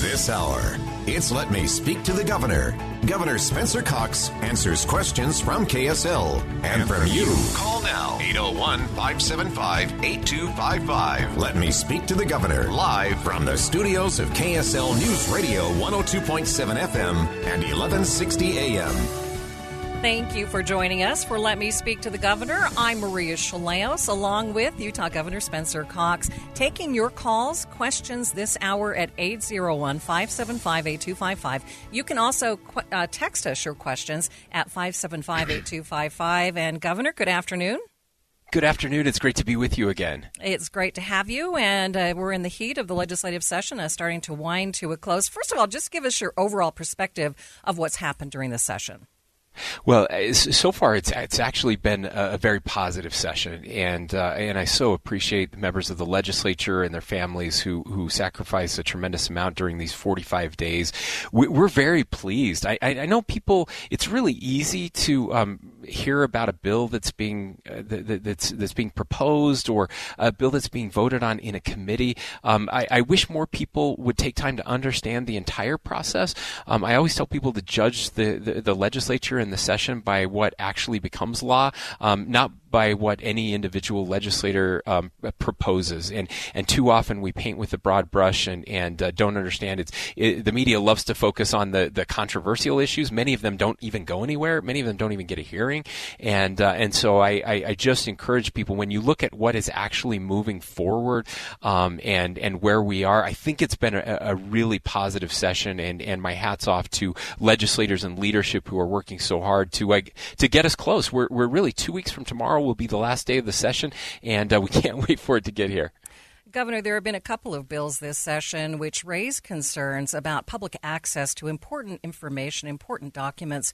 This hour, it's Let Me Speak to the Governor. Governor Spencer Cox answers questions from KSL and from you. Call now 801 575 8255. Let Me Speak to the Governor live from the studios of KSL News Radio 102.7 FM and 1160 AM. Thank you for joining us for Let Me Speak to the Governor. I'm Maria Shilaos, along with Utah Governor Spencer Cox, taking your calls, questions this hour at 801 575 8255. You can also uh, text us your questions at 575 8255. And, Governor, good afternoon. Good afternoon. It's great to be with you again. It's great to have you, and uh, we're in the heat of the legislative session, uh, starting to wind to a close. First of all, just give us your overall perspective of what's happened during the session. Well, so far it's it's actually been a, very positive session, and uh, and I so appreciate the members of the legislature and their families who who sacrifice a tremendous amount during these 45 days. We, are very pleased. I, I know people. It's really easy to um, hear about a bill that's being uh, that, that's that's being proposed or a bill that's being voted on in a committee. Um, I, I, wish more people would take time to understand the entire process. Um, I always tell people to judge the, the, the legislature in the session by what actually becomes law, um, not by what any individual legislator um, proposes. And and too often we paint with a broad brush and and uh, don't understand. It's it, the media loves to focus on the the controversial issues. Many of them don't even go anywhere. Many of them don't even get a hearing. And uh, and so I, I, I just encourage people when you look at what is actually moving forward um, and and where we are. I think it's been a, a really positive session. And and my hats off to legislators and leadership who are working so hard to to get us close. We're we're really two weeks from tomorrow will be the last day of the session, and uh, we can't wait for it to get here. Governor, there have been a couple of bills this session which raise concerns about public access to important information, important documents,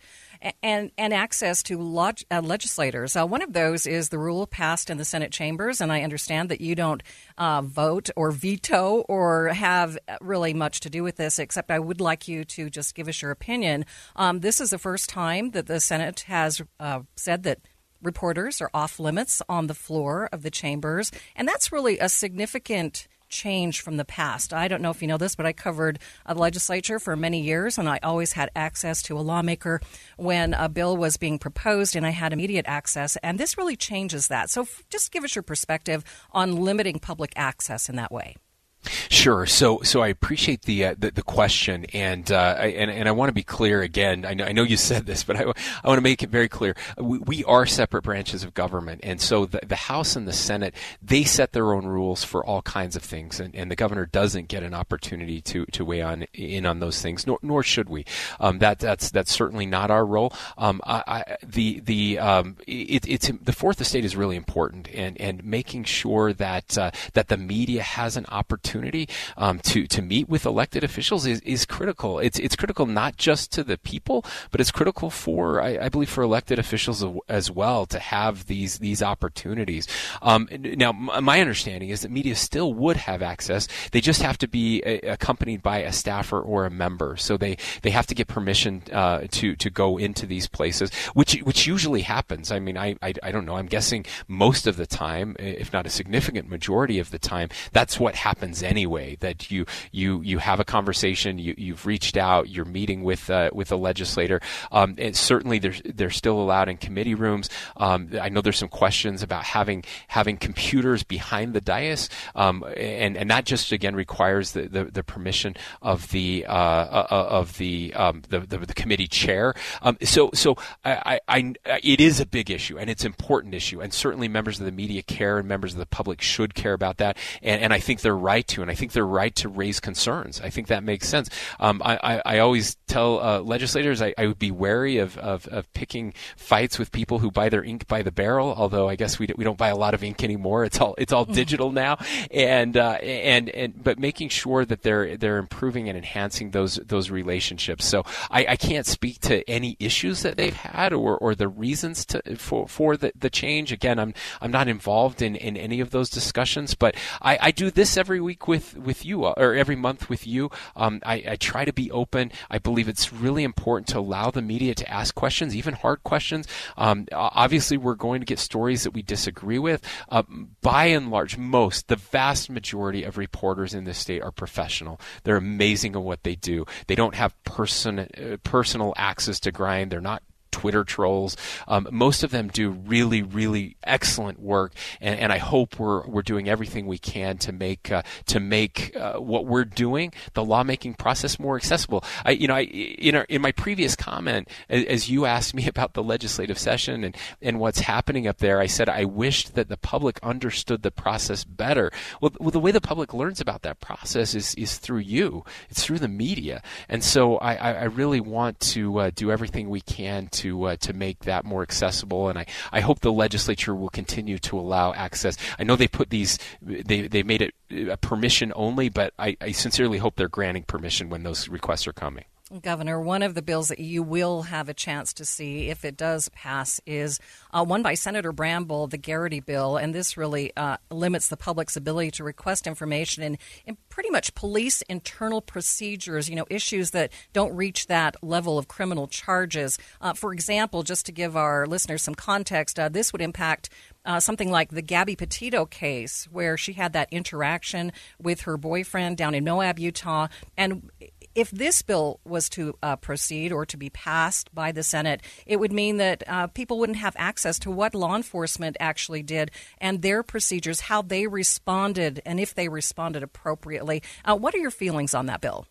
and, and access to log, uh, legislators. Uh, one of those is the rule passed in the Senate chambers, and I understand that you don't uh, vote or veto or have really much to do with this, except I would like you to just give us your opinion. Um, this is the first time that the Senate has uh, said that reporters are off limits on the floor of the chambers. And that's really a significant change from the past. I don't know if you know this, but I covered a legislature for many years, and I always had access to a lawmaker when a bill was being proposed, and I had immediate access. And this really changes that. So just give us your perspective on limiting public access in that way. Sure. So, so I appreciate the uh, the, the, question, and uh, I, and and I want to be clear again. I know, I know you said this, but I, I want to make it very clear. We, we are separate branches of government, and so the, the House and the Senate they set their own rules for all kinds of things, and, and the governor doesn't get an opportunity to, to weigh on in on those things, nor, nor should we. Um, that that's that's certainly not our role. Um, I, I, the the um, it, it's the fourth estate is really important, and and making sure that uh, that the media has an opportunity opportunity um, to to meet with elected officials is, is critical. It's it's critical not just to the people, but it's critical for I, I believe for elected officials as well to have these these opportunities. Um, now, my understanding is that media still would have access. They just have to be a, accompanied by a staffer or a member. So they they have to get permission uh, to to go into these places, which which usually happens. I mean, I, I I don't know. I'm guessing most of the time, if not a significant majority of the time, that's what happens anyway. That you you you have a conversation, you you've reached out, you're meeting with uh, with a legislator. Um, and certainly they're they're still allowed in committee rooms. Um, I know there's some questions about having having computers behind the dais, um, and and that just again requires the, the, the permission of the uh, uh, uh of the, um, the, the, the committee chair. Um, so so I, I, I, it is a big issue and it's an important issue, and certainly members of the media care and members of the public should care about that, and, and I think they're right to, and I think they're right to raise concerns. I think that makes sense. Um, I, I, I always tell uh, legislators I, I would be wary of, of, of picking fights with people who buy their ink by the barrel. Although I guess we we don't buy a lot of ink anymore. It's all it's all mm. digital now, and uh, and and but making sure that they're they're improving and enhancing those those relationships. So I, I can't speak to any issues that they've had or, or the reasons to for for the, the change. Again, I'm I'm not involved in, in any of those discussions, but I, I do this every week with with you or every month with you. Um, I, I try to be open. I believe it's really important to allow the media to ask questions, even hard questions. Um, obviously, we're going to get stories that we disagree with. Uh, by and large, most, the vast majority of reporters in this state are professional. They're amazing at what they do. They don't have person, uh, personal access to grind. They're not Twitter trolls. Um, most of them do really, really excellent work, and, and, I hope we're we're doing everything we can to make uh, to make uh, what we're doing the lawmaking process more accessible. I, you know, I, in our, in my previous comment, as, you asked me about the legislative session and and what's happening up there, I said I wished that the public understood the process better. Well, well the way the public learns about that process is is through you. It's through the media, and so I, I really want to uh, do everything we can to to uh, to make that more accessible. And I, I hope the legislature will continue to allow access. I know they put these they they made it a uh, permission only, but I, I sincerely hope they're granting permission when those requests are coming. Governor, one of the bills that you will have a chance to see if it does pass is uh, one by Senator Bramble, the Garrity bill, and this really uh, limits the public's ability to request information in, in pretty much police internal procedures, you know, issues that don't reach that level of criminal charges. Uh, for example, just to give our listeners some context, uh, this would impact uh, something like the Gabby Petito case, where she had that interaction with her boyfriend down in Moab, Utah. And if this bill was to uh, proceed or to be passed by the Senate, it would mean that uh, people wouldn't have access to what law enforcement actually did and their procedures, how they responded, and if they responded appropriately. Uh, what are your feelings on that bill?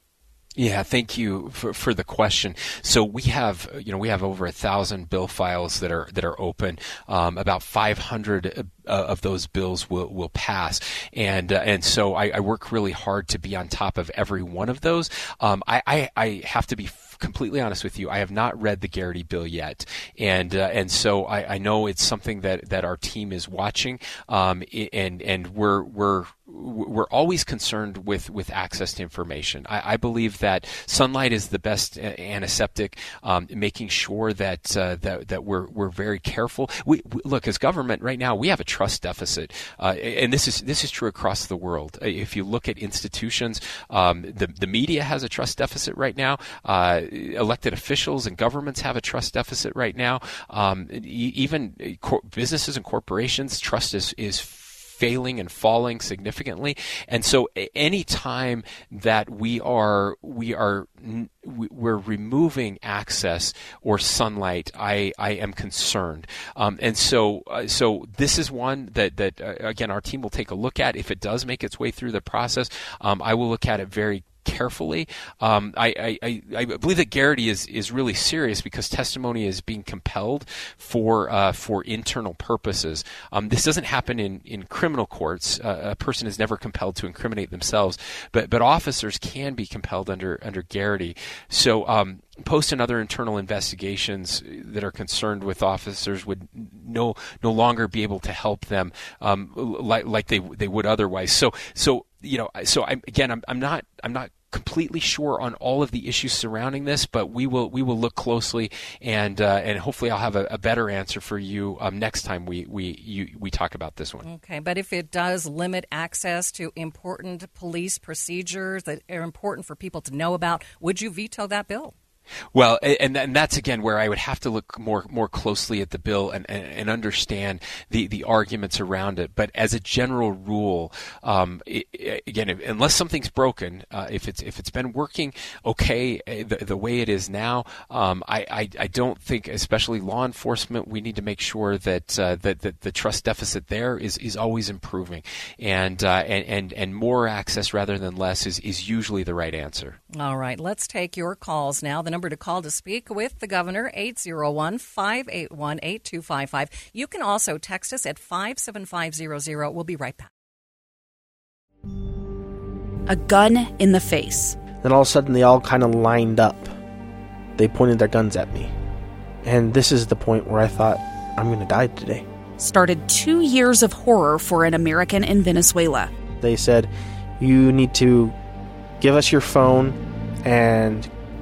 Yeah, thank you for, for the question. So we have, you know, we have over a thousand bill files that are that are open. Um, about 500 uh, of those bills will will pass, and uh, and so I, I, work really hard to be on top of every one of those. Um, I, I, I have to be completely honest with you, I have not read the Garrity bill yet, and uh, and so I, I, know it's something that, that our team is watching, um, and and we're we're we're always concerned with, with access to information. I, I believe that sunlight is the best antiseptic, um, making sure that uh, that that we're we're very careful. We, we, look as government right now, we have a trust deficit, uh, and this is this is true across the world. If you look at institutions, um, the the media has a trust deficit right now. Uh, elected officials and governments have a trust deficit right now. Um, even businesses and corporations, trust is is failing and falling significantly. And so any time that we are we are we're removing access or sunlight, I, I am concerned. Um, and so uh, so this is one that that uh, again our team will take a look at if it does make its way through the process. Um, I will look at it very carefully. Um, I, I, I, believe that Garrity is, is really serious because testimony is being compelled for uh, for internal purposes. Um, this doesn't happen in, in criminal courts. Uh, a person is never compelled to incriminate themselves, but but officers can be compelled under under Garrity. So. Um, post and other internal investigations that are concerned with officers would no no longer be able to help them um, like like they they would otherwise. So so you know, so I'm again, I'm, I'm not, I'm not completely sure on all of the issues surrounding this, but we will, we will look closely and, uh, and hopefully I'll have a, a better answer for you um, next time we, we, you, we talk about this one. Okay, but if it does limit access to important police procedures that are important for people to know about, would you veto that bill? Well, and and that's again where I would have to look more more closely at the bill and, and, and understand the, the arguments around it. But as a general rule, um, it, again, if, unless something's broken, uh, if it's if it's been working okay eh, the, the way it is now, um, I, I, I don't think, especially law enforcement, we need to make sure that uh, that, that the trust deficit there is, is always improving, and uh, and and and more access rather than less is is usually the right answer. All right, let's take your calls now. The number to call to speak with the governor, 801 581 8255. You can also text us at 57500. We'll be right back. A gun in the face. Then all of a sudden, they all kind of lined up. They pointed their guns at me. And this is the point where I thought, I'm going to die today. Started two years of horror for an American in Venezuela. They said, You need to give us your phone and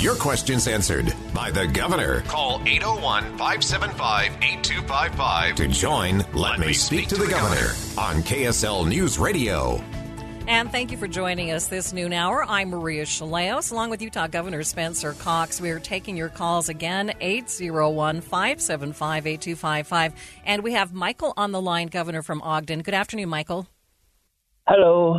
Your questions answered by the governor. Call 801 575 8255 to join Let, Let Me Speak, speak to, the, the governor, governor on KSL News Radio. And thank you for joining us this noon hour. I'm Maria Shilaos, along with Utah Governor Spencer Cox. We are taking your calls again, 801 575 8255. And we have Michael on the line, Governor from Ogden. Good afternoon, Michael. Hello.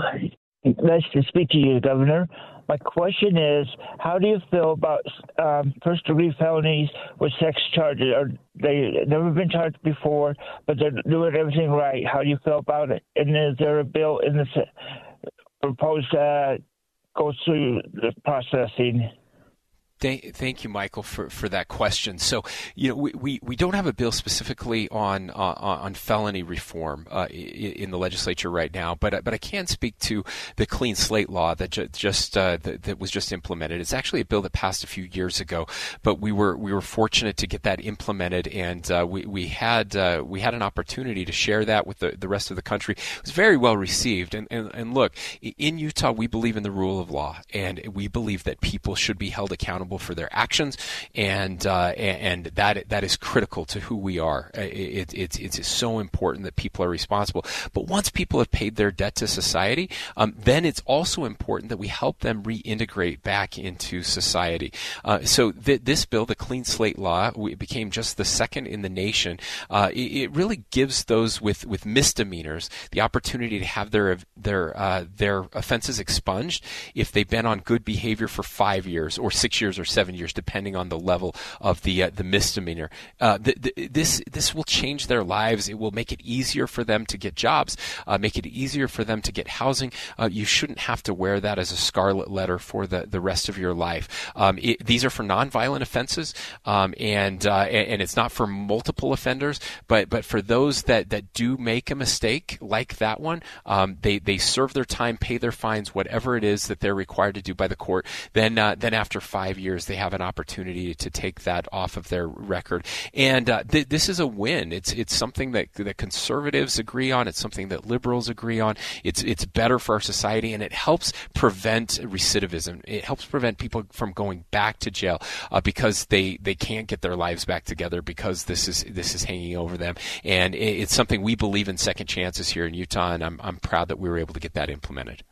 Nice to speak to you, Governor. My question is, how do you feel about um, first degree felonies with sex charges? Are they never been charged before, but they're doing everything right? How do you feel about it? And is there a bill in the proposed uh, goes through the processing? Thank, thank you, Michael, for, for that question. So, you know, we, we, we don't have a bill specifically on uh, on felony reform uh, in the legislature right now, but but I can speak to the clean slate law that ju- just uh, that, that, was just implemented. It's actually a bill that passed a few years ago, but we were we were fortunate to get that implemented, and uh, we we had uh, we had an opportunity to share that with the, the rest of the country. It was very well received, and, and and look, in Utah, we believe in the rule of law, and we believe that people should be held accountable accountable for their actions, and uh, and that that is critical to who we are. It, it, it's it's so important that people are responsible. But once people have paid their debt to society, um, then it's also important that we help them reintegrate back into society. Uh, so th- this bill, the Clean Slate Law, became just the second in the nation. Uh, it, it, really gives those with, with misdemeanors the opportunity to have their their uh, their offenses expunged if they've been on good behavior for five years or six years or seven years, depending on the level of the uh, the misdemeanor. Uh, this this will change their lives. It will make it easier for them to get jobs, uh, make it easier for them to get housing. Uh, you shouldn't have to wear that as a scarlet letter for the, the rest of your life. Um, it, these are for nonviolent offenses, um, and, uh, and it's not for multiple offenders, but but for those that, that do make a mistake like that one, um, they they serve their time, pay their fines, whatever it is that they're required to do by the court. Then uh, then after five years years, they have an opportunity to take that off of their record. And uh, th- this is a win. It's it's something that that conservatives agree on. It's something that liberals agree on. It's it's better for our society, and it helps prevent recidivism. It helps prevent people from going back to jail uh, because they they can't get their lives back together because this is this is hanging over them. And it, it's something we believe in second chances here in Utah, and I'm I'm proud that we were able to get that implemented.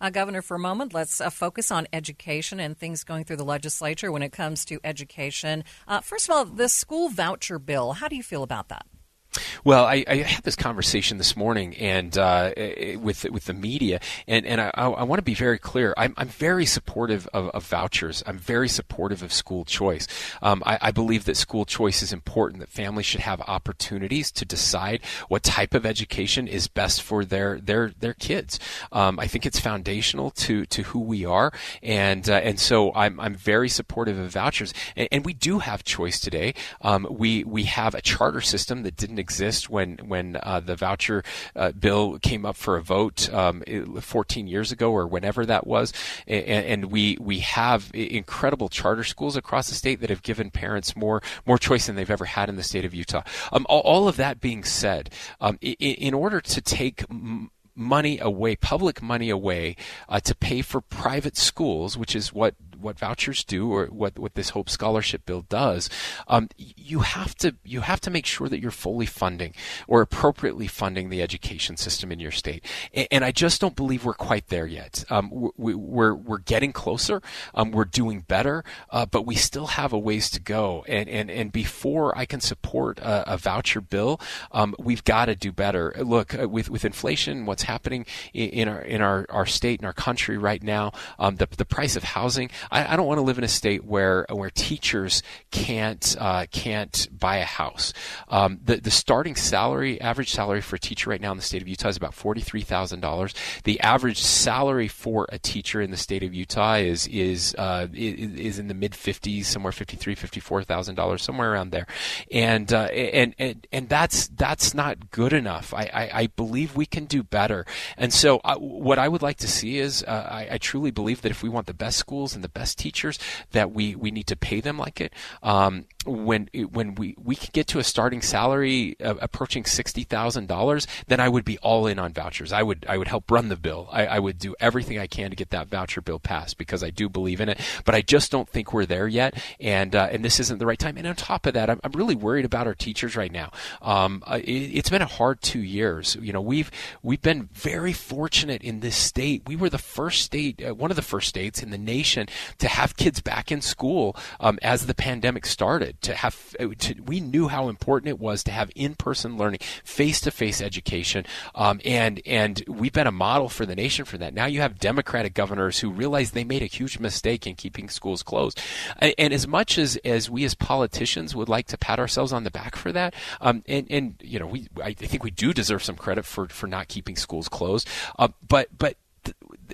Uh, Governor, for a moment, let's uh, focus on education and things going through the legislature when it comes to education. Uh, first of all, the school voucher bill, how do you feel about that? Well, I, I, had this conversation this morning and uh, with with the media, and, and I, I want to be very clear. I'm, I'm very supportive of, of, vouchers. I'm very supportive of school choice. Um, I, I, believe that school choice is important. That families should have opportunities to decide what type of education is best for their their their kids. Um, I think it's foundational to to who we are, and uh, and so I'm I'm very supportive of vouchers. And, and we do have choice today. Um, we we have a charter system that didn't exist when when uh, the voucher uh, bill came up for a vote um, 14 years ago or whenever that was, and, and, we we have incredible charter schools across the state that have given parents more more choice than they've ever had in the state of Utah. Um, all, all, of that being said, um, in, in, order to take m- money away, public money away, uh, to pay for private schools, which is what what vouchers do or what, what this Hope Scholarship Bill does, um, you have to you have to make sure that you're fully funding or appropriately funding the education system in your state. And, and I just don't believe we're quite there yet. Um, we, are we're, we're getting closer. Um, we're doing better, uh, but we still have a ways to go. And and and before I can support a, a voucher bill, um, we've got to do better. Look, uh, with with inflation, what's happening in, in our in our, our state and our country right now, um, the the price of housing. I, I don't want to live in a state where where teachers can't uh, can't buy a house. Um, the the starting salary, average salary for a teacher right now in the state of Utah is about forty three thousand dollars. The average salary for a teacher in the state of Utah is is uh, is in the mid fifties, somewhere fifty three, fifty four thousand dollars, somewhere around there, and uh, and and and that's that's not good enough. I, I, I believe we can do better, and so uh, what I would like to see is uh, I, I truly believe that if we want the best schools and the best teachers that we, we need to pay them like it. Um, when when we, we can get to a starting salary uh, approaching sixty thousand dollars, then I would be all in on vouchers. I would I would help run the bill. I, I, would do everything I can to get that voucher bill passed because I do believe in it. But I just don't think we're there yet, and uh, and this isn't the right time. And on top of that, I'm, I'm really worried about our teachers right now. Um, uh, it, has been a hard two years. You know, we've we've been very fortunate in this state. We were the first state, uh, one of the first states in the nation to have kids back in school um, as the pandemic started. To have, to, we knew how important it was to have in-person learning, face-to-face education, um, and and we've been a model for the nation for that. Now you have Democratic governors who realize they made a huge mistake in keeping schools closed, and, and as much as as we as politicians would like to pat ourselves on the back for that, um, and and you know we I think we do deserve some credit for for not keeping schools closed, uh, but but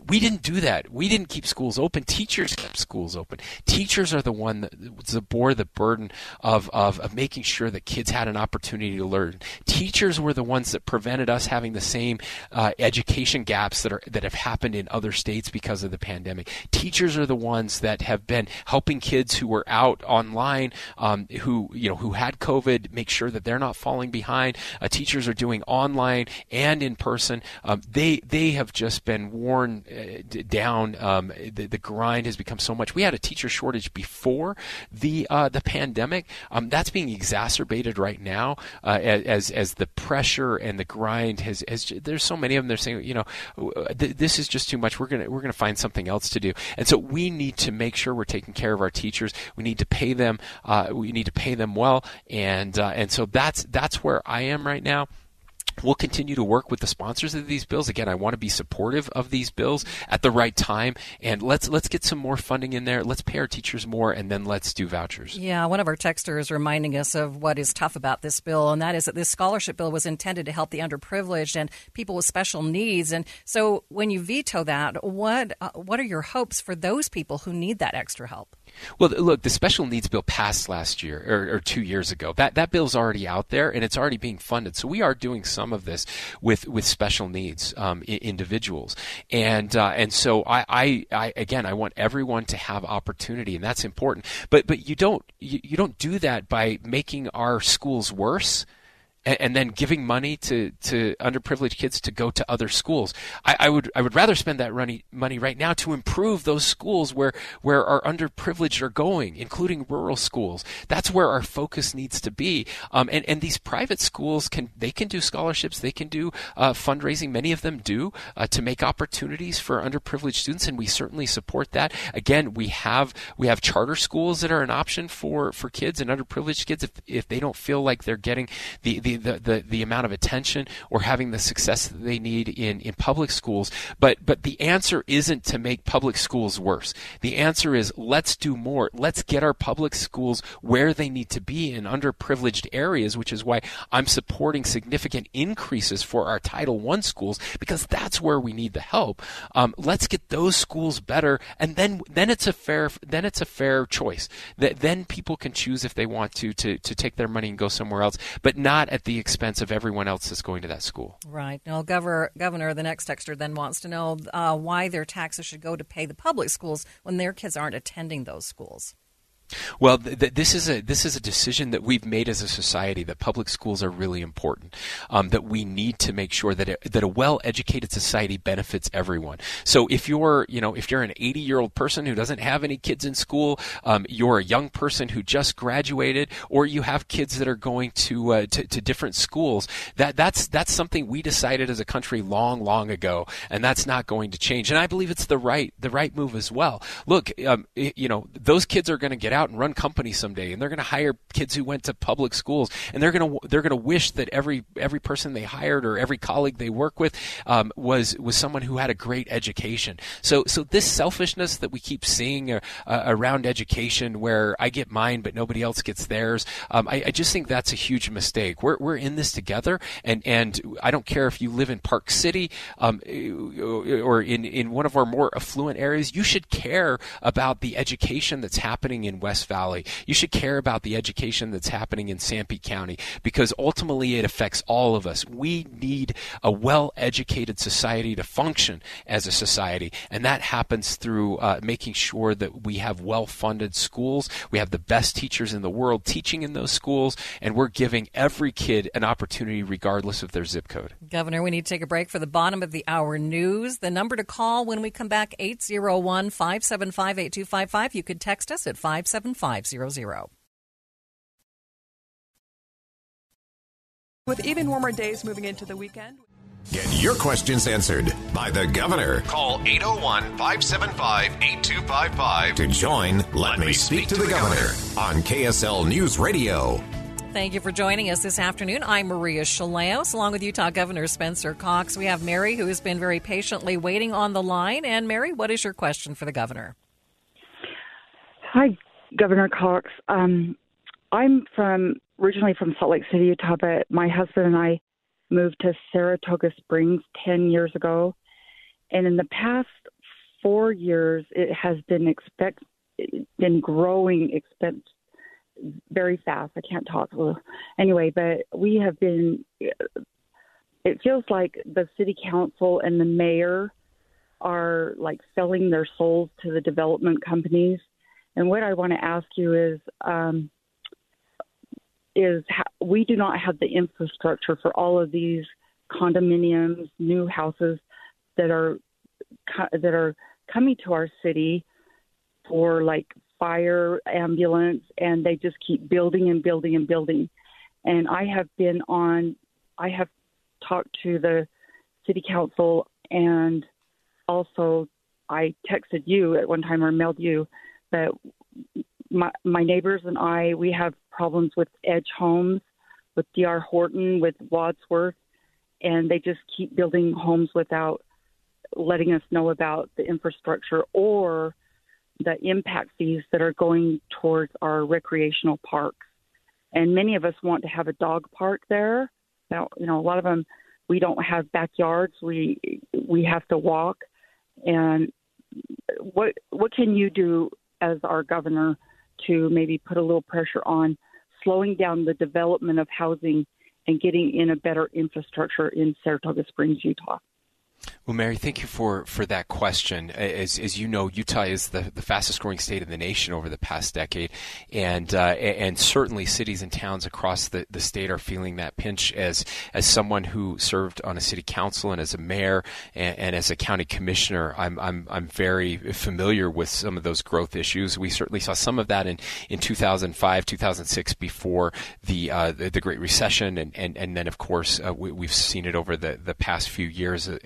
we didn't do that. We didn't keep schools open. Teachers kept schools open. Teachers are the one that bore the burden of, of, of making sure that kids had an opportunity to learn. Teachers were the ones that prevented us having the same uh, education gaps that are that have happened in other states because of the pandemic. Teachers are the ones that have been helping kids who were out online, um, who you know who had COVID, make sure that they're not falling behind. Uh, teachers are doing online and in person. Um, they they have just been worn uh, down. Um, the, the, grind has become so much. We had a teacher shortage before the uh, the pandemic. Um, that's being exacerbated right now uh, as as the pressure and the grind has, has. There's so many of them. They're saying, you know, th- this is just too much. We're gonna we're gonna find something else to do. And so we need to make sure we're taking care of our teachers. We need to pay them. Uh, we need to pay them well. And uh, and so that's that's where I am right now. We'll continue to work with the sponsors of these bills. Again, I want to be supportive of these bills at the right time, and let's let's get some more funding in there. Let's pay our teachers more, and then let's do vouchers. Yeah, one of our texters reminding us of what is tough about this bill, and that is that this scholarship bill was intended to help the underprivileged and people with special needs. And so, when you veto that, what uh, what are your hopes for those people who need that extra help? Well, look, the special needs bill passed last year or, or two years ago. That that bill's already out there and it's already being funded. So we are doing some of this with with special needs um, I- individuals, and uh, and so I, I, I again I want everyone to have opportunity, and that's important. But but you don't you, you don't do that by making our schools worse and, and, then giving money to, to underprivileged kids to go to other schools. I, I would I would rather spend that money money right now to improve those schools where where our underprivileged are going, including rural schools. That's where our focus needs to be. Um, and and these private schools can they can do scholarships, they can do uh, fundraising. Many of them do uh, to make opportunities for underprivileged students, and we certainly support that. Again, we have we have charter schools that are an option for for kids and underprivileged kids if if they don't feel like they're getting the the the, the, the amount of attention or having the success that they need in, in public schools. But, but the answer isn't to make public schools worse. The answer is let's do more. Let's get our public schools where they need to be in underprivileged areas, which is why I'm supporting significant increases for our Title I schools because that's where we need the help. Um, let's get those schools better, and then then it's a fair then it's a fair choice. That then people can choose if they want to to to take their money and go somewhere else, but not at the expense of everyone else that's going to that school. Right. Now, Governor, Governor, the next texter then wants to know uh, why their taxes should go to pay the public schools when their kids aren't attending those schools. Well, th- th- this is a this is a decision that we've made as a society that public schools are really important. Um, that we need to make sure that it, that a well educated society benefits everyone. So if you're you know if you're an 80 year old person who doesn't have any kids in school, um, you're a young person who just graduated, or you have kids that are going to, uh, to to different schools. That that's that's something we decided as a country long long ago, and that's not going to change. And I believe it's the right the right move as well. Look, um, you know those kids are going to get out and run companies someday, and they're going to hire kids who went to public schools, and they're going to they're going to wish that every every person they hired or every colleague they work with um, was was someone who had a great education. So so this selfishness that we keep seeing uh, uh, around education, where I get mine but nobody else gets theirs, um, I, I, just think that's a huge mistake. We're we're in this together, and and I don't care if you live in Park City um, or in in one of our more affluent areas. You should care about the education that's happening in West Valley. You should care about the education that's happening in Sanpete County because ultimately it affects all of us. We need a well educated society to function as a society, and that happens through uh, making sure that we have well funded schools, we have the best teachers in the world teaching in those schools, and we're giving every kid an opportunity regardless of their zip code. Governor, we need to take a break for the bottom of the hour news. The number to call when we come back 801 575 8255. You could text us at 5 7500. With even warmer days moving into the weekend. Get your questions answered by the governor. Call 801 575 8255 to join Let, Let Me Speak, speak to, the, the governor, governor on KSL News Radio. Thank you for joining us this afternoon. I'm Maria Shilaos, along with Utah Governor Spencer Cox. We have Mary, who has been very patiently waiting on the line. And Mary, what is your question for the governor? Hi, Governor Cox. Um, I'm from originally from Salt Lake City, Utah, but my husband and I moved to Saratoga Springs 10 years ago. And in the past four years, it has been expect been growing expect very fast. I can't talk. Anyway, but we have been. It feels like the city council and the mayor are like selling their souls to the development companies and what I want to ask you is, um, is how, we do not have the infrastructure for all of these condominiums, new houses that are that are coming to our city for like fire, ambulance, and they just keep building and building and building. And I have been on, I have talked to the city council and also I texted you at one time or mailed you that my, my neighbors and I, we have problems with Edge Homes, with DR Horton, with Wadsworth, and they just keep building homes without letting us know about the infrastructure or the impact fees that are going towards our recreational parks. And many of us want to have a dog park there. Now, you know, a lot of them we don't have backyards. We we have to walk. And what what can you do as our governor to maybe put a little pressure on slowing down the development of housing and getting in a better infrastructure in Saratoga Springs, Utah. Well, Mary, thank you for, for that question. As, as you know, Utah is the, the fastest growing state in the nation over the past decade, and uh, and certainly cities and towns across the, the state are feeling that pinch. As as someone who served on a city council and as a mayor and, and as a county commissioner, I'm, I'm I'm very familiar with some of those growth issues. We certainly saw some of that in, in 2005, 2006, before the uh, the, the, Great Recession, and, and, and then of course uh, we, have seen it over the, the past few years uh,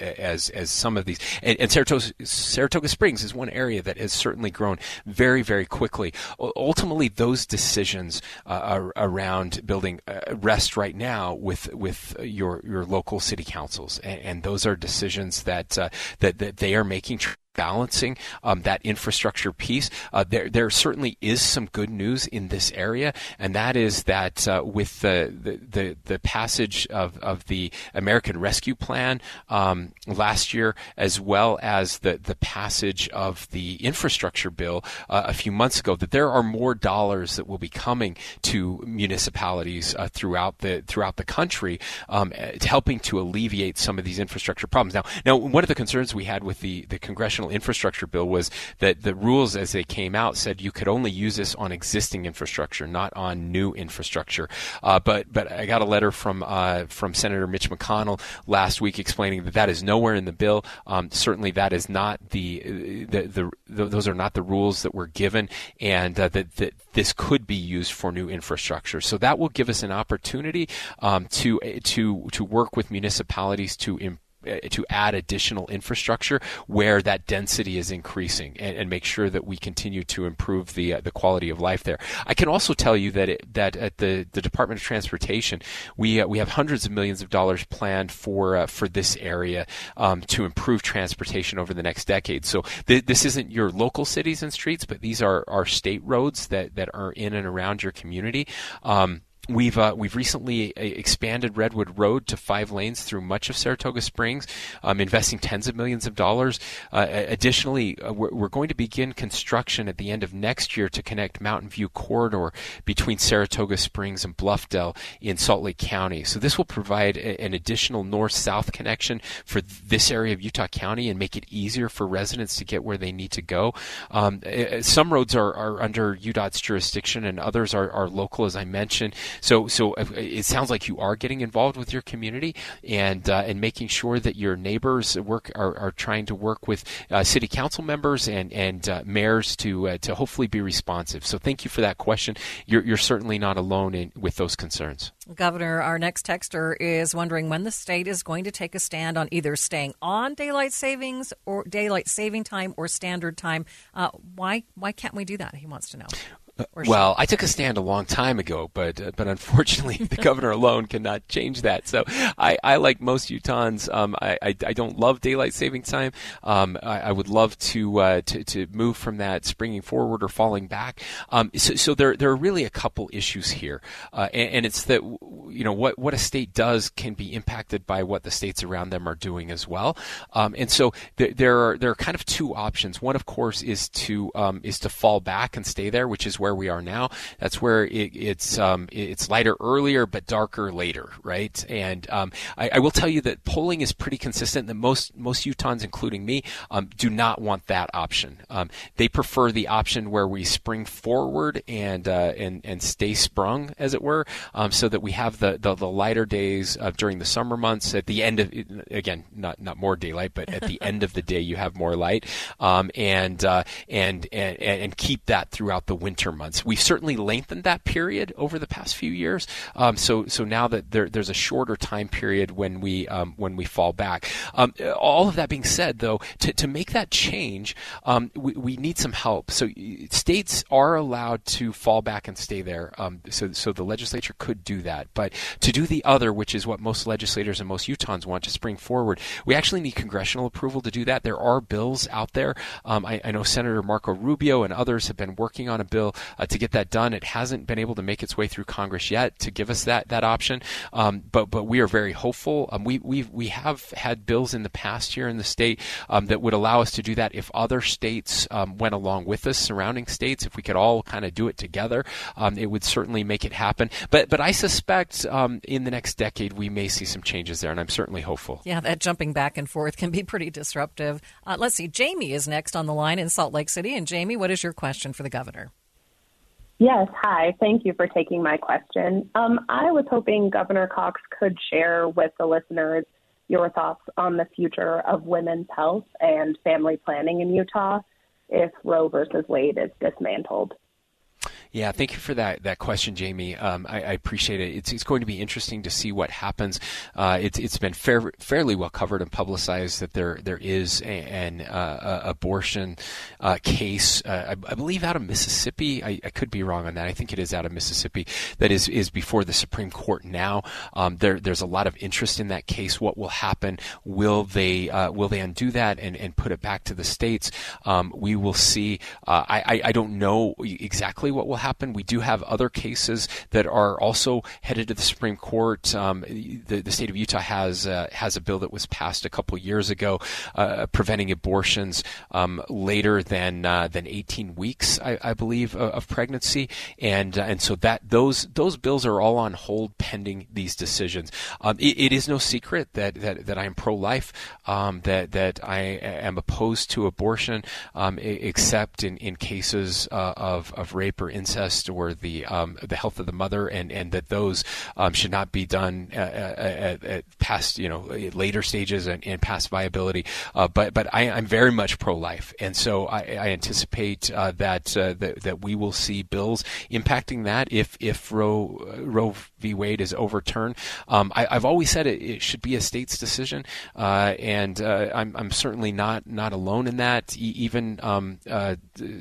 as some of these. And, and Saratoga, Saratoga Springs is one area that has certainly grown very very quickly. Ultimately, those decisions uh, around building uh, rest right now with with your your local city councils, and, and those are decisions that uh, that that they are making balancing um, that infrastructure piece. Uh, there, there certainly is some good news in this area, and that is that uh, with the, the, the, the, passage of, of the American Rescue Plan um, last year, as well as the, the passage of the infrastructure bill uh, a few months ago, that there are more dollars that will be coming to municipalities uh, throughout the throughout the country, um, helping to alleviate some of these infrastructure problems. Now, now one of the concerns we had with the, the congressional infrastructure bill was that the rules as they came out said you could only use this on existing infrastructure, not on new infrastructure. Uh, but but I got a letter from uh, from Senator Mitch McConnell last week explaining that that is nowhere in the bill. Um, certainly, that is not the, the, the, the, those are not the rules that were given, and uh, that, that this could be used for new infrastructure. So that will give us an opportunity um, to to to work with municipalities to improve uh, to add additional infrastructure where that density is increasing and, and make sure that we continue to improve the uh, the quality of life there. I can also tell you that it, that at the, the Department of Transportation we uh, we have hundreds of millions of dollars planned for uh, for this area um, to improve transportation over the next decade. So th- this isn't your local cities and streets, but these are our state roads that that are in and around your community. Um, We've uh, we've recently uh, expanded Redwood Road to five lanes through much of Saratoga Springs, um, investing tens of millions of dollars. Uh, additionally, uh, we're, we're, going to begin construction at the end of next year to connect Mountain View Corridor between Saratoga Springs and Bluffdale in Salt Lake County. So this will provide a, an additional north-south connection for this area of Utah County and make it easier for residents to get where they need to go. Um, some roads are, are under UDOT's jurisdiction, and others are, are local, as I mentioned. So, so it sounds like you are getting involved with your community and uh, and making sure that your neighbors work are, are trying to work with uh, city council members and and uh, mayors to uh, to hopefully be responsive. So, thank you for that question. You're you're certainly not alone in, with those concerns. Governor, our next texter is wondering when the state is going to take a stand on either staying on daylight savings or daylight saving time or standard time. Uh, why why can't we do that? He wants to know well, I took a stand a long time ago, but uh, but unfortunately, the governor alone cannot change that. So I, I like most Utahns, um, I, I, I don't love daylight saving time. Um, I, I, would love to, uh, to to move from that springing forward or falling back. Um, so, so there there are really a couple issues here, uh, and, and, it's that you know what what a state does can be impacted by what the states around them are doing as well. Um, and so there, there are there are kind of two options. One, of course, is to um, is to fall back and stay there, which is where where we are now. That's where it, it's um, it's lighter earlier but darker later, right? And um, I, I, will tell you that polling is pretty consistent. That most most Utahns, including me, um, do not want that option. Um, they prefer the option where we spring forward and uh, and and stay sprung, as it were, um, so that we have the the, the lighter days uh, during the summer months. At the end of again, not not more daylight, but at the end of the day, you have more light, um, and, uh, and and and keep that throughout the winter months. We've certainly lengthened that period over the past few years. Um, so so now that there, there's a shorter time period when we um, when we fall back. Um, all of that being said, though, to, to make that change, um, we, we need some help. So states are allowed to fall back and stay there. Um, so so the legislature could do that, but to do the other, which is what most legislators and most Utahns want to spring forward, we actually need congressional approval to do that. There are bills out there. Um, I, I know Senator Marco Rubio and others have been working on a bill uh, to get that done. It hasn't been able to make its way through Congress yet to give us that that option, um, but but we are very hopeful. Um, we we we have had bills in the past here in the state um, that would allow us to do that if other states um, went along with us, surrounding states. If we could all kind of do it together, um, it would certainly make it happen. But but I suspect in the next decade we may see some changes there, and I'm certainly hopeful. Yeah, that jumping back and forth can be pretty disruptive. Uh, let's see. Jamie is next on the line in Salt Lake City, and Jamie, what is your question for the governor? Yes, hi. Thank you for taking my question. Um, I was hoping Governor Cox could share with the listeners your thoughts on the future of women's health and family planning in Utah if Roe versus Wade is dismantled. Yeah, thank you for that that question, Jamie. Um, I, I, appreciate it. It's, it's going to be interesting to see what happens. Uh, it's it's been fair, fairly well covered and publicized that there there is a, an uh, abortion uh, case, uh, I, I, believe out of Mississippi. I, I, could be wrong on that. I think it is out of Mississippi. That is is before the Supreme Court now. Um, there there's a lot of interest in that case. What will happen? Will they uh, will they undo that and, and put it back to the states? Um, we will see. Uh, I, I don't know exactly what will happen. We do have other cases that are also headed to the Supreme Court. Um, the, the, state of Utah has uh, has a bill that was passed a couple years ago uh, preventing abortions um, later than uh, than 18 weeks, I, I believe, of pregnancy, and uh, and so that those those bills are all on hold pending these decisions. Um, it, it is no secret that that, that I am pro-life, um, that that I am opposed to abortion, um, except in in cases uh, of of rape or incest or the um, the health of the mother, and, and that those um, should not be done at, at, at, past you know later stages and, and past viability. Uh, but but I, am very much pro life, and so I, I anticipate uh, that, uh, that that we will see bills impacting that if if Roe Roe v. Wade is overturned. Um, I, have always said it, it, should be a state's decision, uh, and uh, I'm, I'm certainly not not alone in that. E- even um,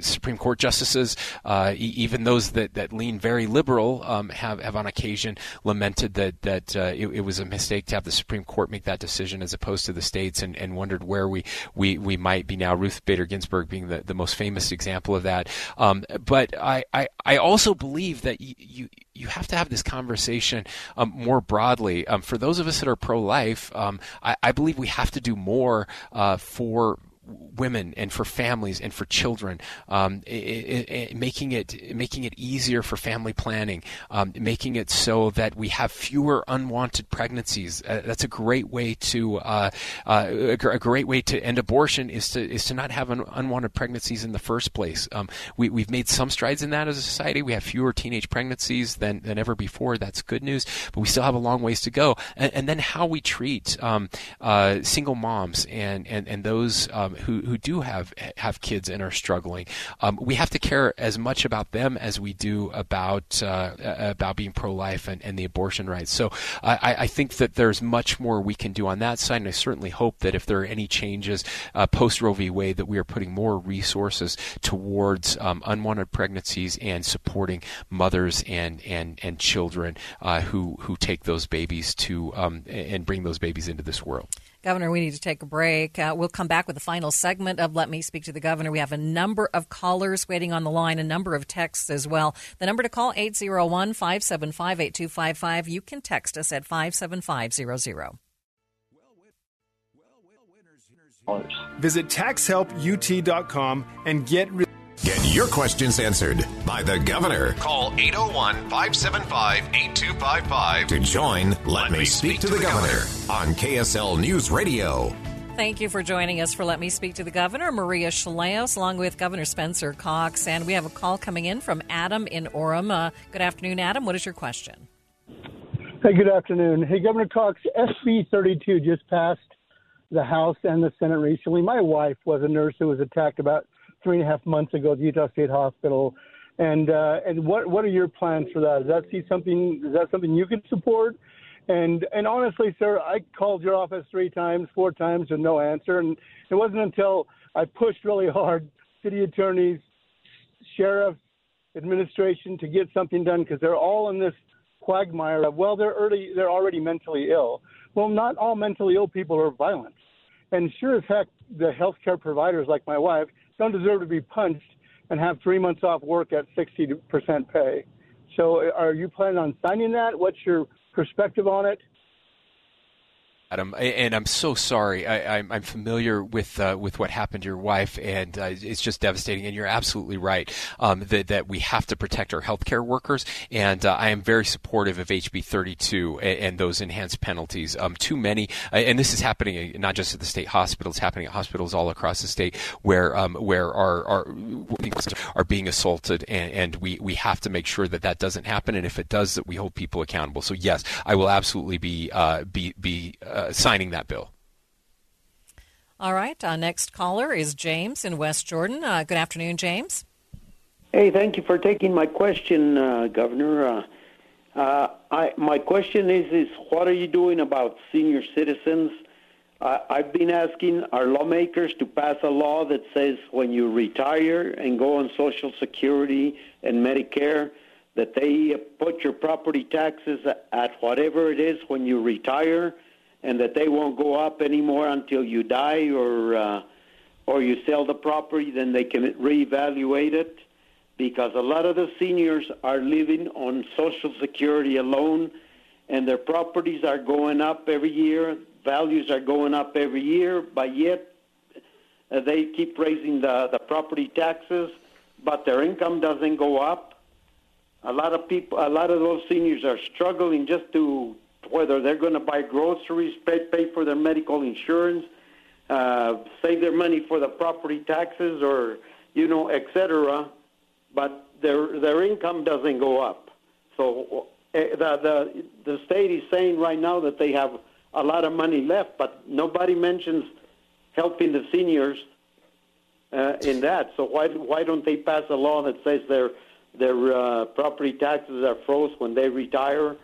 Supreme Court justices, even those that, that lean very liberal, um, have have on occasion lamented that that uh, it, it, was a mistake to have the Supreme Court make that decision as opposed to the states, and, and wondered where we, we, we might be now. Ruth Bader Ginsburg being the, the most famous example of that. Um, but I, I, I also believe that you, you you have to have this conversation um, more broadly. Um, for those of us that are pro-life, um, I, I, believe we have to do more uh, for women and for families and for children, um, it, it, making it making it easier for family planning, um, making it so that we have fewer unwanted pregnancies. Uh, that's a great way to uh, uh, a, a, great way to end abortion is to is to not have un- unwanted pregnancies in the first place. Um, we, we've made some strides in that as a society. We have fewer teenage pregnancies than, than ever before. That's good news, but we still have a long ways to go. And, and then how we treat um, uh, single moms and and and those um, who who do have have kids and are struggling. Um, we have to care as much about them as we do about uh, about being pro life and, and the abortion rights. So I, I think that there's much more we can do on that side, and I certainly hope that if there are any changes uh, post Roe v. Wade, that we are putting more resources towards um, unwanted pregnancies and supporting mothers and and and children uh, who who take those babies to um, and bring those babies into this world. Governor, we need to take a break. Uh, we'll come back with the final segment of Let Me Speak to the Governor. We have a number of callers waiting on the line, a number of texts as well. The number to call, 801 575 8255. You can text us at 57500. Visit taxhelput.com and get Get your questions answered by the governor. Call 801 575 8255 to join Let, Let Me Speak, speak to, the, the governor, governor on KSL News Radio. Thank you for joining us for Let Me Speak to the Governor, Maria Shilaos, along with Governor Spencer Cox. And we have a call coming in from Adam in Orem. Uh, good afternoon, Adam. What is your question? Hey, good afternoon. Hey, Governor Cox, SB 32 just passed the House and the Senate recently. My wife was a nurse who was attacked about three and a half months ago at Utah State Hospital. And uh, and what what are your plans for that? Is that see something? Is that something you can support? And and honestly, sir, I called your office three times, four times, with no answer. And it wasn't until I pushed really hard, city attorneys, sheriffs, administration, to get something done because they're all in this quagmire of well, they're already they're already mentally ill. Well, not all mentally ill people are violent. And sure as heck, the healthcare providers like my wife don't deserve to be punched and have three months off work at 60% pay. So, are you planning on signing that? What's your perspective on it? Adam, and I'm so sorry. I, am familiar with uh, with what happened to your wife, and uh, it's just devastating. And you're absolutely right um, that, that we have to protect our healthcare workers. And uh, I am very supportive of HB 32 and, and those enhanced penalties. Um, too many, uh, and this is happening uh, not just at the state hospitals, happening at hospitals all across the state where um, where our, our are being assaulted, and, and, we we have to make sure that that doesn't happen. And if it does, that we hold people accountable. So yes, I will absolutely be uh, be be uh, signing that bill. All right. Our next caller is James in West Jordan. Uh, good afternoon, James. Hey, thank you for taking my question, uh, Governor. Uh, uh, I, my question is, is what are you doing about senior citizens? I've been asking our lawmakers to pass a law that says when you retire and go on Social Security and Medicare, that they put your property taxes at whatever it is when you retire, and that they won't go up anymore until you die or uh, or you sell the property. Then they can reevaluate it because a lot of the seniors are living on Social Security alone, and their properties are going up every year. Values are going up every year, but yet uh, they keep raising the, the property taxes, but their income doesn't go up a lot of people, a lot of those seniors are struggling just to whether they're going to buy groceries, pay, pay for their medical insurance, uh, save their money for the property taxes, or you know, etc. But their their income doesn't go up. So uh, the the the state is saying right now that they have a lot of money left, but nobody mentions helping the seniors uh, in that. So why why don't they pass a law that says they're their uh, property taxes are froze when they retire.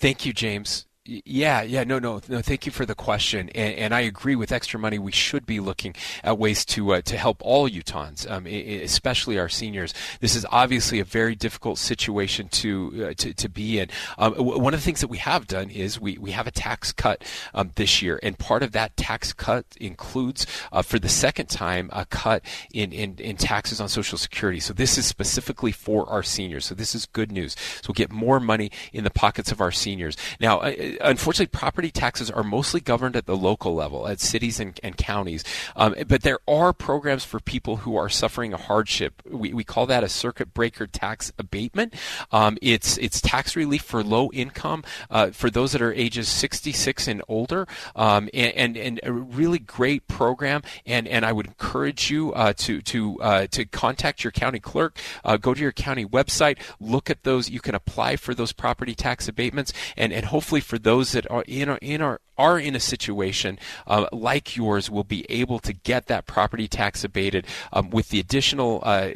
Thank you, James. Yeah, yeah, no, no, no. Thank you for the question, and, and, I agree with extra money. We should be looking at ways to uh, to help all Utahns, um, especially our seniors. This is obviously a very difficult situation to uh, to, to be in. Um, one of the things that we have done is we, we have a tax cut um, this year, and part of that tax cut includes, uh, for the second time, a cut in, in in taxes on Social Security. So this is specifically for our seniors. So this is good news. So we'll get more money in the pockets of our seniors. Now uh, unfortunately, property taxes are mostly governed at the local level, at cities and, and counties. Um, but there are programs for people who are suffering a hardship. We, we call that a circuit breaker tax abatement. Um, it's it's tax relief for low income uh, for those that are ages 66 and older, um, and, and, and a really great program. And and I would encourage you uh, to to uh, to contact your county clerk, uh, go to your county website, look at those. You can apply for those property tax abatements, and and hopefully for those that are in our, in our are in a situation uh, like yours will be able to get that property tax abated um, with the additional uh,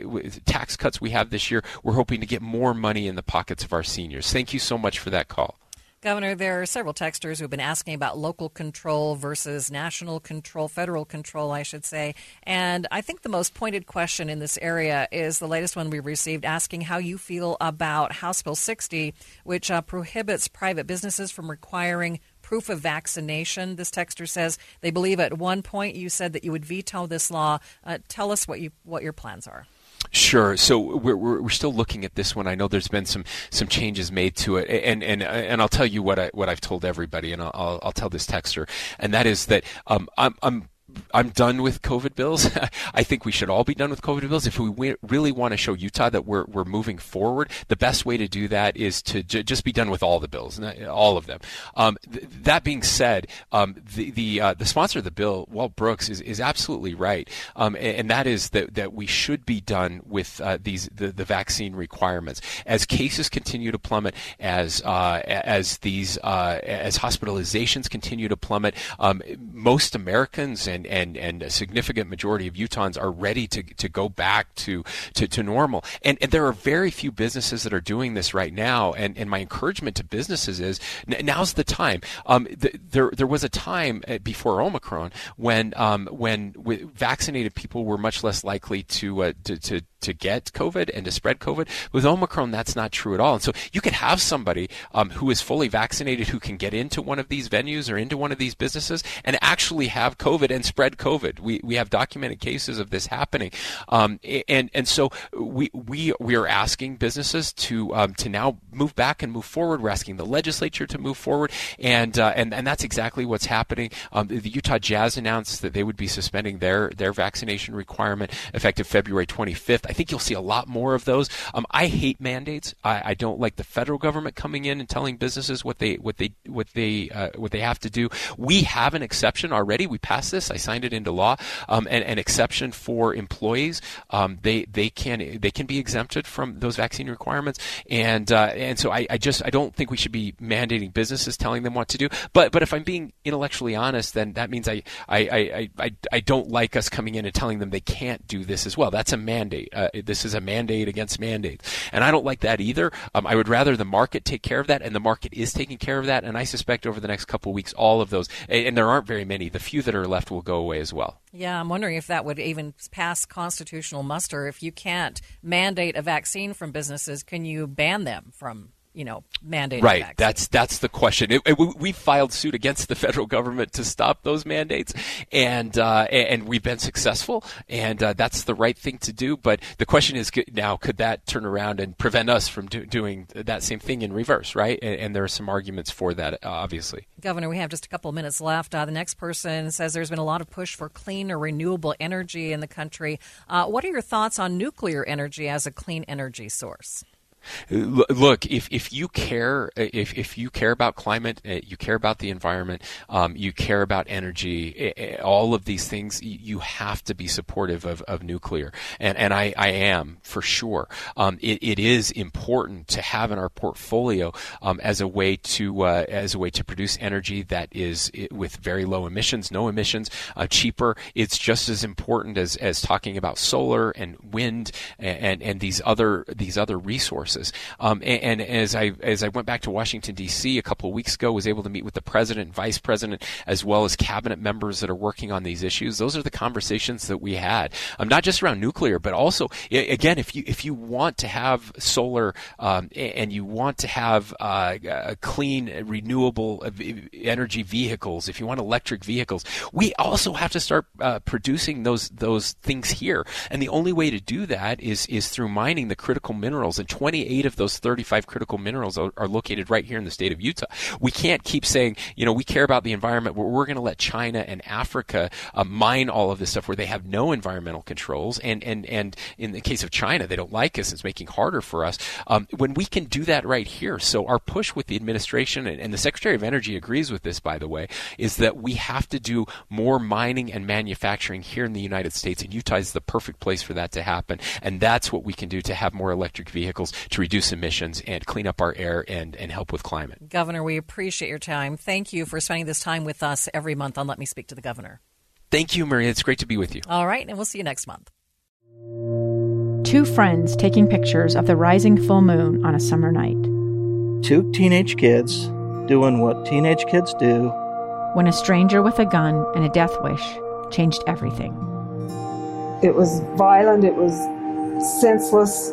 tax cuts we have this year. We're hoping to get more money in the pockets of our seniors. Thank you so much for that call. Governor, there are several texters who have been asking about local control versus national control, federal control, I should say. And I think the most pointed question in this area is the latest one we received asking how you feel about House Bill 60, which uh, prohibits private businesses from requiring proof of vaccination. This texter says they believe at one point you said that you would veto this law. Uh, tell us what you what your plans are. Sure. So we're, we're, we're still looking at this one. I know there's been some some changes made to it, and and and I'll tell you what I what I've told everybody, and I'll I'll tell this texter, and that is that um, I'm I'm I'm done with COVID bills. I think we should all be done with COVID bills. If we really want to show Utah that we're, we're moving forward, the best way to do that is to j- just be done with all the bills, all of them. Um, th- that being said, um, the the, uh, the sponsor of the bill, Walt Brooks, is, is absolutely right, um, and, and, that is that, that we should be done with uh, these the, the vaccine requirements as cases continue to plummet, as uh, as these uh, as hospitalizations continue to plummet. Um, most Americans and and, and, and a significant majority of Utahns are ready to, to go back to, to, to normal. And, and there are very few businesses that are doing this right now. And, and my encouragement to businesses is now's the time. Um, there, there was a time uh, before Omicron when, um, when vaccinated people were much less likely to, uh, to, to to get COVID and to spread COVID. With Omicron, that's not true at all. And so you could have somebody um, who is fully vaccinated who can get into one of these venues or into one of these businesses and actually have COVID and spread COVID. We, we have documented cases of this happening. Um, and, and so we, we, we are asking businesses to, um, to now move back and move forward. We're asking the legislature to move forward. And, uh, and, and that's exactly what's happening. Um, the Utah Jazz announced that they would be suspending their, their vaccination requirement effective February 25th. I think you'll see a lot more of those. Um, I hate mandates. I, I, don't like the federal government coming in and telling businesses what they what they what they uh, what they have to do. We have an exception already. We passed this. I signed it into law. Um, an, an, exception for employees. Um, they they can they can be exempted from those vaccine requirements. And uh, and so I, I just I don't think we should be mandating businesses telling them what to do. But but if I'm being intellectually honest, then that means I I I, I, I don't like us coming in and telling them they can't do this as well. That's a mandate. Uh, this is a mandate against mandates, and I don't like that either. Um, I would rather the market take care of that, and the market is taking care of that. And I suspect over the next couple of weeks, all of those, and there aren't very many. The few that are left will go away as well. Yeah, I'm wondering if that would even pass constitutional muster. If you can't mandate a vaccine from businesses, can you ban them from you know, mandating. Right. That's that's the question. It, it, we filed suit against the federal government to stop those mandates, and uh, and we've been successful, and uh, that's the right thing to do. But the question is now, could that turn around and prevent us from do, doing that same thing in reverse? Right. And, and, there are some arguments for that, uh, obviously. Governor, we have just a couple of minutes left. Uh, the next person says there's been a lot of push for clean or renewable energy in the country. Uh, what are your thoughts on nuclear energy as a clean energy source? Look, if, if you care if, if you care about climate, uh, you care about the environment, um, you care about energy, all of these things, you have to be supportive of, of nuclear, and and I, I am for sure. Um, it, it is important to have in our portfolio um, as a way to uh, as a way to produce energy that is with very low emissions, no emissions, uh, cheaper. It's just as important as, as talking about solar and wind and, and, and these other these other resources Um, and, and, as I as I went back to Washington D.C. a couple of weeks ago, was able to meet with the president, vice president, as well as cabinet members that are working on these issues. Those are the conversations that we had, um, not just around nuclear, but also again, if you if you want to have solar um, and you want to have uh, clean, renewable energy vehicles, if you want electric vehicles, we also have to start uh, producing those those things here. And the only way to do that is is through mining the critical minerals. And 20 28 of those 35 critical minerals are, are located right here in the state of Utah. We can't keep saying, you know, we care about the environment, but we're going to let China and Africa uh, mine all of this stuff where they have no environmental controls. And, and, and in the case of China, they don't like us. It's making harder for us. Um, when we can do that right here. So our push with the administration and, and the Secretary of Energy agrees with this, by the way, is that we have to do more mining and manufacturing here in the United States. And Utah is the perfect place for that to happen. And that's what we can do to have more electric vehicles to reduce emissions and clean up our air and, and help with climate. Governor, we appreciate your time. Thank you for spending this time with us every month on Let Me Speak to the Governor. Thank you, Maria. It's great to be with you. All right, and we'll see you next month. Two friends taking pictures of the rising full moon on a summer night. Two teenage kids doing what teenage kids do. When a stranger with a gun and a death wish changed everything. It was violent, it was senseless,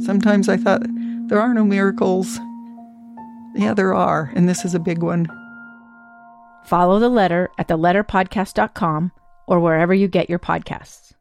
Sometimes I thought, there are no miracles. Yeah, there are, and this is a big one. Follow the letter at theletterpodcast.com or wherever you get your podcasts.